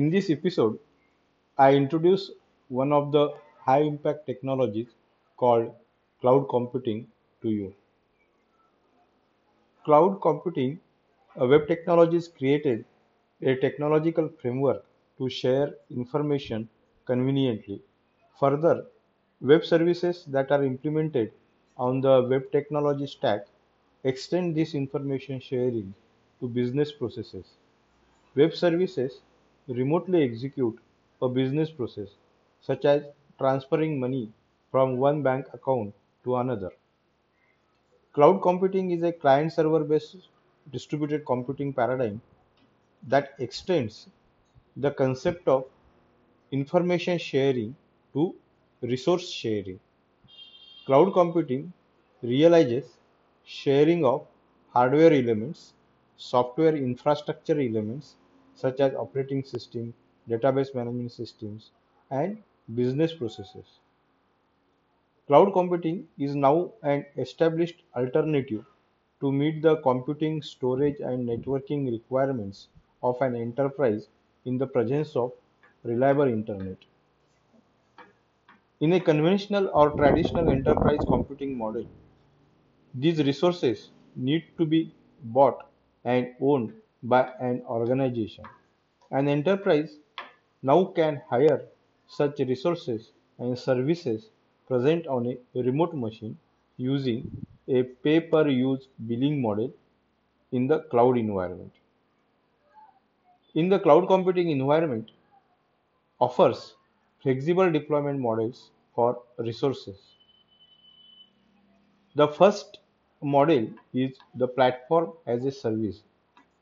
In this episode, I introduce one of the high impact technologies called cloud computing to you. Cloud computing, a web technology, is created a technological framework to share information conveniently. Further, web services that are implemented on the web technology stack extend this information sharing to business processes. Web services remotely execute a business process, such as transferring money from one bank account to another. Cloud computing is a client server based distributed computing paradigm that extends the concept of information sharing to resource sharing. Cloud computing realizes sharing of hardware elements, software infrastructure elements such as operating system, database management systems, and business processes. Cloud computing is now an established alternative to meet the computing, storage, and networking requirements of an enterprise in the presence of reliable internet. In a conventional or traditional enterprise computing model, these resources need to be bought and owned by an organization. An enterprise now can hire such resources and services present on a remote machine using a pay-per-use billing model in the cloud environment. In the cloud computing environment offers flexible deployment models for resources. The first model is the platform as a service.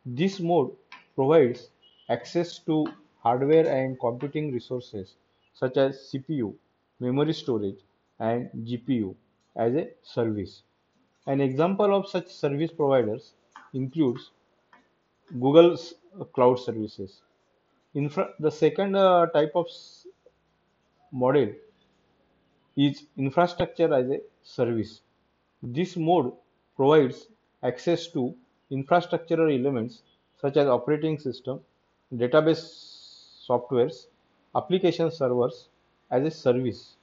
This mode provides access to hardware and computing resources such as CPU, memory storage, and GPU as a service. An example of such service providers includes Google's cloud services. Infra- the second uh, type of model is infrastructure as a service. This mode provides access to infrastructural elements such as operating system, database softwares, application servers as a service.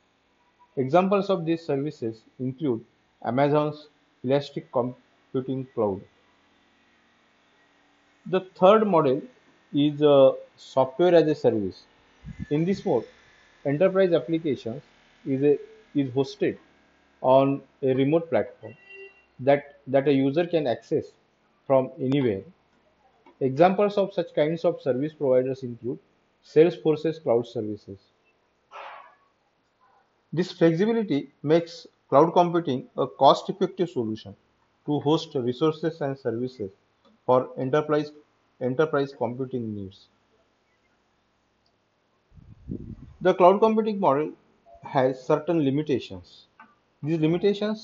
Examples of these services include Amazon's Elastic Computing Cloud. The third model is uh, software as a service. In this mode, enterprise applications is a, is hosted on a remote platform that that a user can access from anywhere. Examples of such kinds of service providers include Salesforce's cloud services. This flexibility makes cloud computing a cost-effective solution to host resources and services for enterprise enterprise computing needs. The cloud computing model has certain limitations. These limitations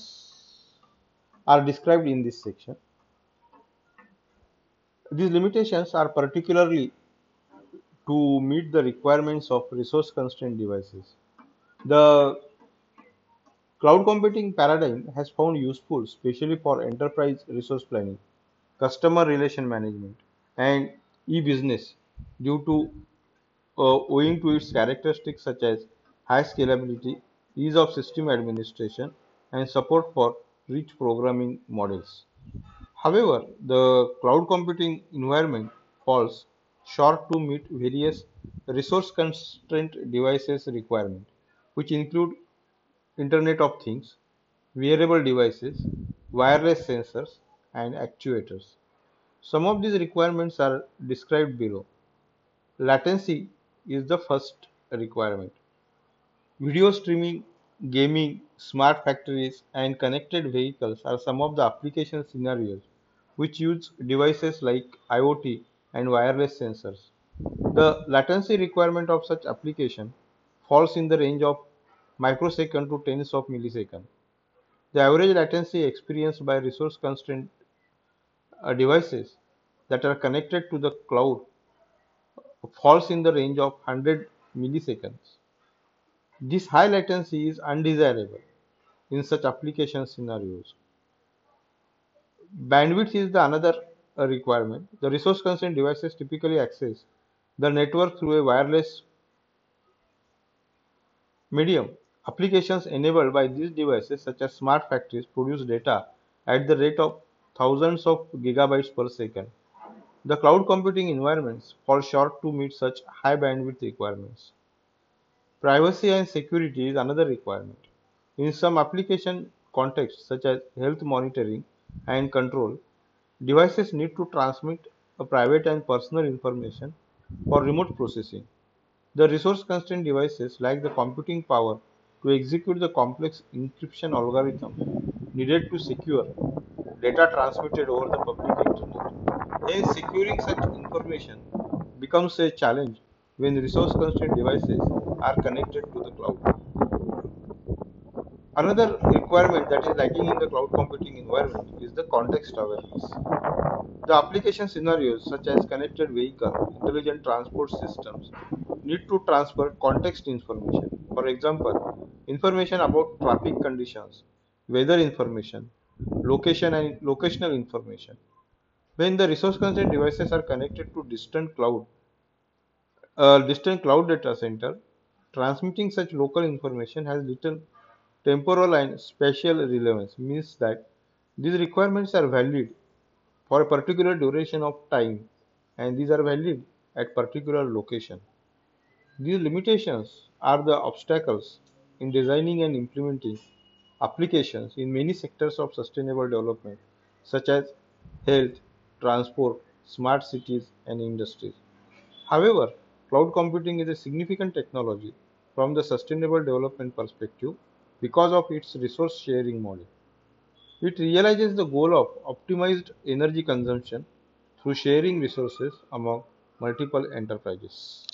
are described in this section. These limitations are particularly to meet the requirements of resource constrained devices. The cloud computing paradigm has found useful especially for enterprise resource planning, customer relation management, and e-business due to uh, owing to its characteristics such as high scalability, ease of system administration, and support for rich programming models. However, the cloud computing environment falls short to meet various resource constraint devices requirements, which include Internet of Things, wearable devices, wireless sensors, and actuators. Some of these requirements are described below. Latency is the first requirement. Video streaming, gaming, smart factories, and connected vehicles are some of the application scenarios which use devices like IoT and wireless sensors. The latency requirement of such application falls in the range of microsecond to tens of milliseconds. The average latency experienced by resource constrained uh, devices that are connected to the cloud falls in the range of 100 milliseconds. This high latency is undesirable in such application scenarios. Bandwidth is the another uh, requirement. The resource constrained devices typically access the network through a wireless medium. Applications enabled by these devices such as smart factories produce data at the rate of thousands of gigabytes per second. The cloud computing environments fall short to meet such high bandwidth requirements. Privacy and security is another requirement. In some application contexts such as health monitoring and control, devices need to transmit private and personal information for remote processing. The resource constrained devices lack the computing power to execute the complex encryption algorithm needed to secure data transmitted over the public internet. Hence, securing such information becomes a challenge when resource constrained devices are connected to the cloud. Another requirement that is lacking in the cloud computing environment is the context awareness. The application scenarios such as connected vehicle, intelligent transport systems need to transfer context information. For example, information about traffic conditions, weather information, location and locational information. When the resource constrained devices are connected to distant cloud, uh, distant cloud data center, transmitting such local information has little temporal and spatial relevance means that these requirements are valid for a particular duration of time and these are valid at particular location. These limitations are the obstacles in designing and implementing applications in many sectors of sustainable development such as health, transport, smart cities and industries. However, cloud computing is a significant technology from the sustainable development perspective because of its resource sharing model. It realizes the goal of optimized energy consumption through sharing resources among multiple enterprises.